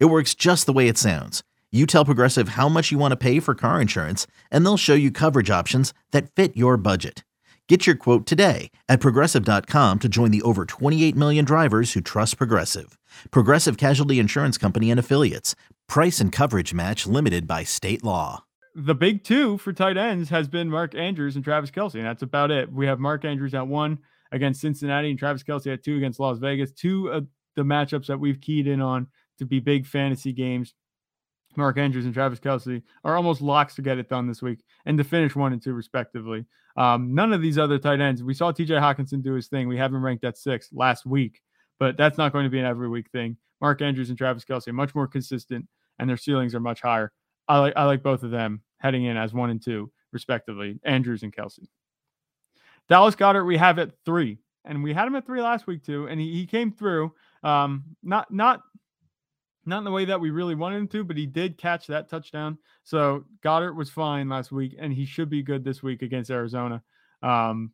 It works just the way it sounds. You tell Progressive how much you want to pay for car insurance, and they'll show you coverage options that fit your budget. Get your quote today at progressive.com to join the over 28 million drivers who trust Progressive. Progressive Casualty Insurance Company and Affiliates. Price and coverage match limited by state law. The big two for tight ends has been Mark Andrews and Travis Kelce, and that's about it. We have Mark Andrews at one against Cincinnati and Travis Kelce at two against Las Vegas. Two of the matchups that we've keyed in on to be big fantasy games. Mark Andrews and Travis Kelce are almost locks to get it done this week and to finish one and two respectively. Um, none of these other tight ends. We saw TJ Hockenson do his thing. We have him ranked at six last week, but that's not going to be an every week thing. Mark Andrews and Travis Kelce are much more consistent, and their ceilings are much higher. I like I like both of them heading in as one and two respectively. Andrews and Kelce. Dallas Goedert, we have at three, and we had him at three last week too, and he, he came through. Um, not not not in the way that we really wanted him to, but he did catch that touchdown. So Goedert was fine last week, and he should be good this week against Arizona. Um,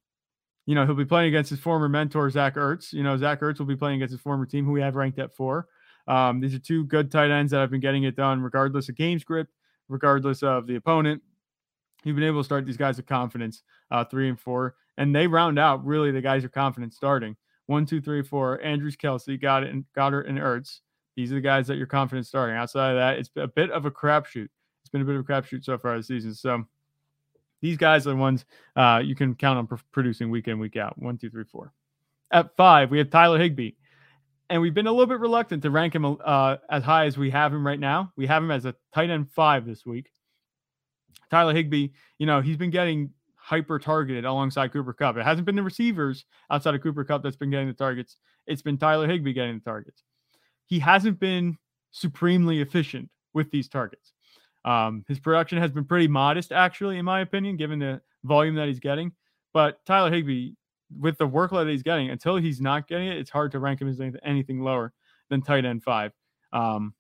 you know, he'll be playing against his former mentor, Zach Ertz. You know, Zach Ertz will be playing against his former team, who we have ranked at four. Um, these are two good tight ends that have been getting it done, regardless of game script, regardless of the opponent. You've been able to start these guys with confidence, uh, three and four, and they round out really the guys are confident starting. One, two, three, four. Andrews, Kelce, and Goedert and Ertz. These are the guys that you're confident starting. Outside of that, it's a bit of a crapshoot. It's been a bit of a crapshoot so far this season. So these guys are the ones uh, you can count on pr- producing week in, week out. One, two, three, four. At five, we have Tyler Higbee. And we've been a little bit reluctant to rank him uh, as high as we have him right now. We have him as a tight end five this week. Tyler Higbee, you know, he's been getting hyper targeted alongside Cooper Kupp. It hasn't been the receivers outside of Cooper Kupp that's been getting the targets. It's been Tyler Higbee getting the targets he hasn't been supremely efficient with these targets. Um, his production has been pretty modest, actually, in my opinion, given the volume that he's getting. But Tyler Higbee, with the workload that he's getting, until he's not getting it, it's hard to rank him as anything lower than tight end five. Um,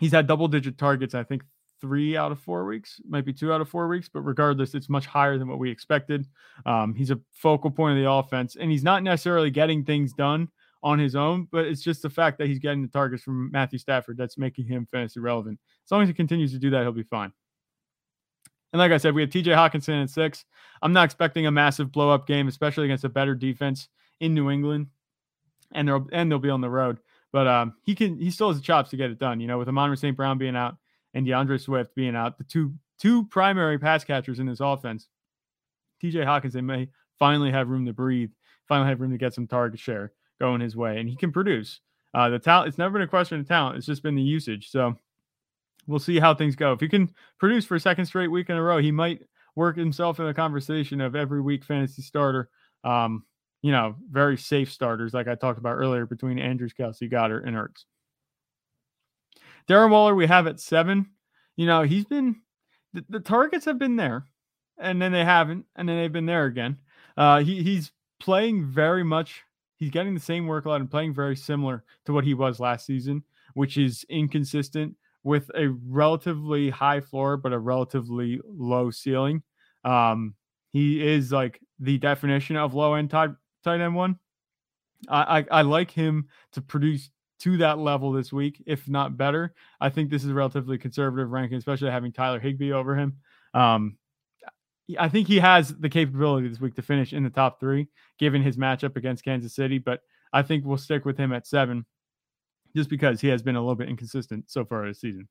he's had double digit targets, I think three out of four weeks, might be two out of four weeks, but regardless, it's much higher than what we expected. Um, he's a focal point of the offense, and he's not necessarily getting things done on his own, but it's just the fact that he's getting the targets from Matthew Stafford that's making him fantasy relevant. As long as he continues to do that, he'll be fine. And like I said, we have TJ Hockenson at six. I'm not expecting a massive blow up game, especially against a better defense in New England. And they'll and they'll be on the road. But um, he can he still has the chops to get it done. You know, with Amon St. Brown being out and D'Andre Swift being out, the two two primary pass catchers in this offense, TJ Hockenson may finally have room to breathe, finally have room to get some target share going his way, and he can produce. Uh, the talent, it's never been a question of talent. It's just been the usage. So we'll see how things go. If he can produce for a second straight week in a row, he might work himself in the conversation of every week fantasy starter. Um, you know, very safe starters, like I talked about earlier, between Andrews, Kelce, Goedert, and Ertz. Darren Waller, we have at seven. You know, he's been the, the, targets have been there, and then they haven't, and then they've been there again. Uh, he, he's playing very much he's getting the same workload and playing very similar to what he was last season, which is inconsistent with a relatively high floor but a relatively low ceiling. Um, he is like the definition of low end tight tight end one. I, I, I like him to produce to that level this week, if not better. I think this is a relatively conservative ranking, especially having Tyler Higbee over him. Um, I think he has the capability this week to finish in the top three, given his matchup against Kansas City. But I think we'll stick with him at seven, just because he has been a little bit inconsistent so far this season.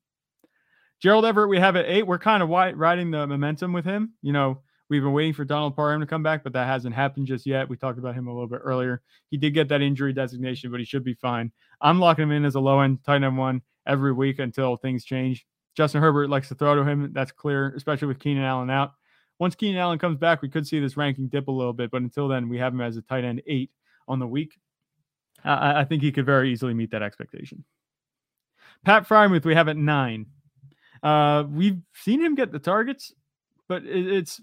Gerald Everett, we have at eight. We're kind of riding the momentum with him. You know, we've been waiting for Donald Parham to come back, but that hasn't happened just yet. We talked about him a little bit earlier. He did get that injury designation, but he should be fine. I'm locking him in as a low end tight end one every week until things change. Justin Herbert likes to throw to him. That's clear, especially with Keenan Allen out once Keenan Allen comes back, we could see this ranking dip a little bit, but until then, we have him as a tight end eight on the week. I think he could very easily meet that expectation. Pat Freiermuth, we have at nine. Uh, we've seen him get the targets, but it, it's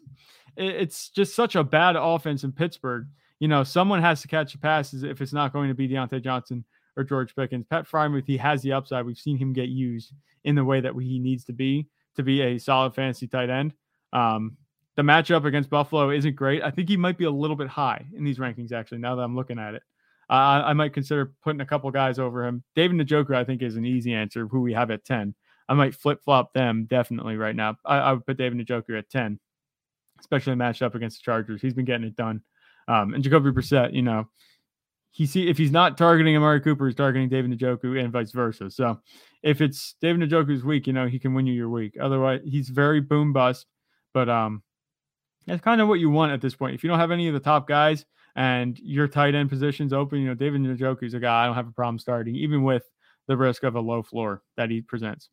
it's just such a bad offense in Pittsburgh. You know, someone has to catch the passes if it's not going to be Diontae Johnson or George Pickens. Pat Freiermuth, he has the upside. We've seen him get used in the way that he needs to be to be a solid fantasy tight end. Um, the matchup against Buffalo isn't great. I think he might be a little bit high in these rankings, actually, now that I'm looking at it. Uh, I might consider putting a couple guys over him. David Njoku, I think, is an easy answer, who we have at 10. I might flip flop them definitely right now. I, I, would put David Njoku at 10, especially matched up against the Chargers. He's been getting it done. Um, and Jacoby Brissett, you know, he see if he's not targeting Amari Cooper, he's targeting David Njoku and vice versa. So if it's David Njoku's week, you know, he can win you your week. Otherwise, he's very boom bust. But um, that's kind of what you want at this point. If you don't have any of the top guys and your tight end positions open, you know, David Njoku is a guy I don't have a problem starting, even with the risk of a low floor that he presents.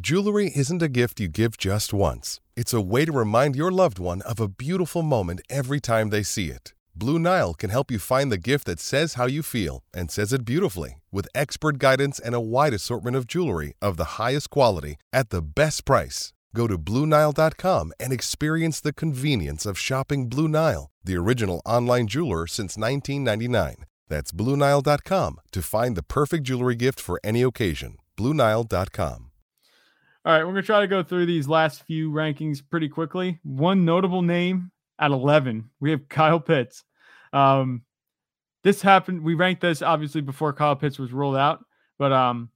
Jewelry isn't a gift you give just once. It's a way to remind your loved one of a beautiful moment every time they see it. Blue Nile can help you find the gift that says how you feel and says it beautifully with expert guidance and a wide assortment of jewelry of the highest quality at the best price. Go to BlueNile.com and experience the convenience of shopping Blue Nile, the original online jeweler since 1999. That's BlueNile.com to find the perfect jewelry gift for any occasion. BlueNile.com. All right, we're going to try to go through these last few rankings pretty quickly. One notable name at 11, we have Kyle Pitts. Um, this happened, we ranked this obviously before Kyle Pitts was rolled out, but um,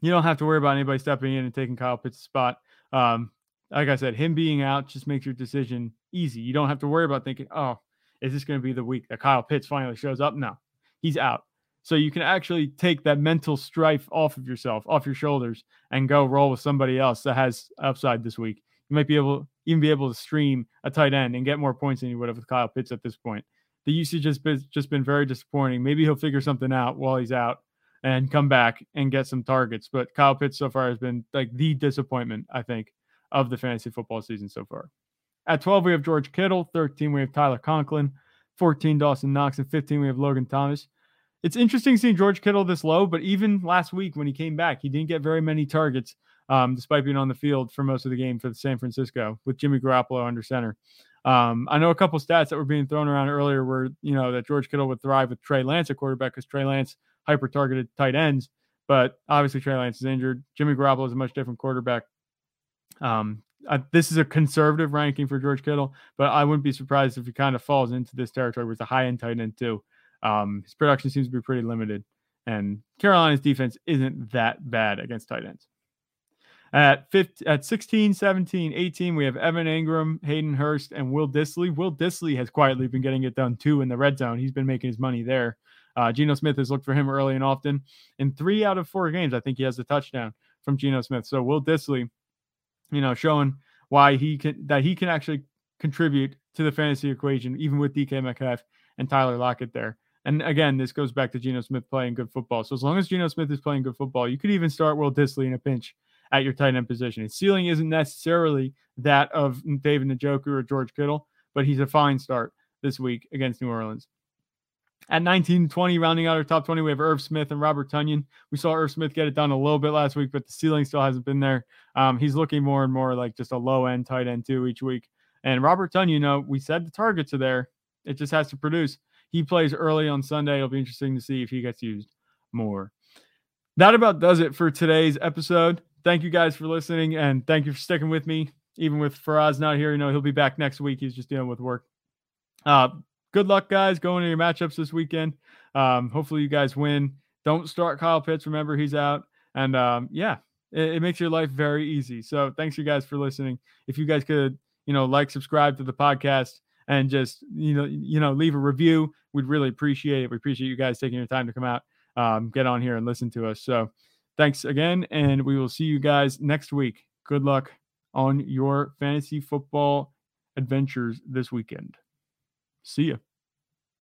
you don't have to worry about anybody stepping in and taking Kyle Pitts' spot. Um, like I said, him being out just makes your decision easy. You don't have to worry about thinking, oh, is this going to be the week that Kyle Pitts finally shows up? No, he's out. So you can actually take that mental strife off of yourself, off your shoulders, and go roll with somebody else that has upside this week. You might be able even be able to stream a tight end and get more points than you would have with Kyle Pitts at this point. The usage has been, just been very disappointing. Maybe he'll figure something out while he's out and come back and get some targets. But Kyle Pitts so far has been like the disappointment, I think, of the fantasy football season so far. At 12, we have George Kittle. 13, we have Tyler Conklin. 14, Dawson Knox. And 15, we have Logan Thomas. It's interesting seeing George Kittle this low, but even last week when he came back, he didn't get very many targets, um, despite being on the field for most of the game for the San Francisco with Jimmy Garoppolo under center. Um, I know a couple stats that were being thrown around earlier were, you know, that George Kittle would thrive with Trey Lance at quarterback because Trey Lance hyper targeted tight ends. But obviously, Trey Lance is injured. Jimmy Garoppolo is a much different quarterback. Um, this is a conservative ranking for George Kittle, but I wouldn't be surprised if he kind of falls into this territory with a high end tight end too. Um, his production seems to be pretty limited, and Carolina's defense isn't that bad against tight ends. At 15, at 16, 17, 18, we have Evan Engram, Hayden Hurst, and Will Dissly. Will Dissly has quietly been getting it done too in the red zone. He's been making his money there. Uh, Geno Smith has looked for him early and often. In three out of four games, I think he has a touchdown from Geno Smith. So Will Dissly, you know, showing why he can that he can actually contribute to the fantasy equation, even with DK Metcalf and Tyler Lockett there. And again, this goes back to Geno Smith playing good football. So as long as Geno Smith is playing good football, you could even start Will Dissly in a pinch at your tight end position. His ceiling isn't necessarily that of David Njoku or George Kittle, but he's a fine start this week against New Orleans. At 19 20, rounding out our top 20, we have Irv Smith and Robert Tonyan. We saw Irv Smith get it done a little bit last week, but the ceiling still hasn't been there. Um, he's looking more and more like just a low end tight end, too, each week. And Robert Tonyan, you know, we said the targets are there. It just has to produce. He plays early on Sunday. It'll be interesting to see if he gets used more. That about does it for today's episode. Thank you guys for listening and thank you for sticking with me. Even with Faraz not here, you know, he'll be back next week. He's just dealing with work. Uh, good luck, guys, going to your matchups this weekend. Um, hopefully, you guys win. Don't start Kyle Pitts. Remember, he's out. And um, yeah, it, it, makes your life very easy. So thanks you guys for listening. If you guys could, you know, like, subscribe to the podcast, and just you know, you know, leave a review, we'd really appreciate it. We appreciate you guys taking your time to come out, um, get on here and listen to us. So thanks again, and we will see you guys next week. Good luck on your fantasy football adventures this weekend. See ya.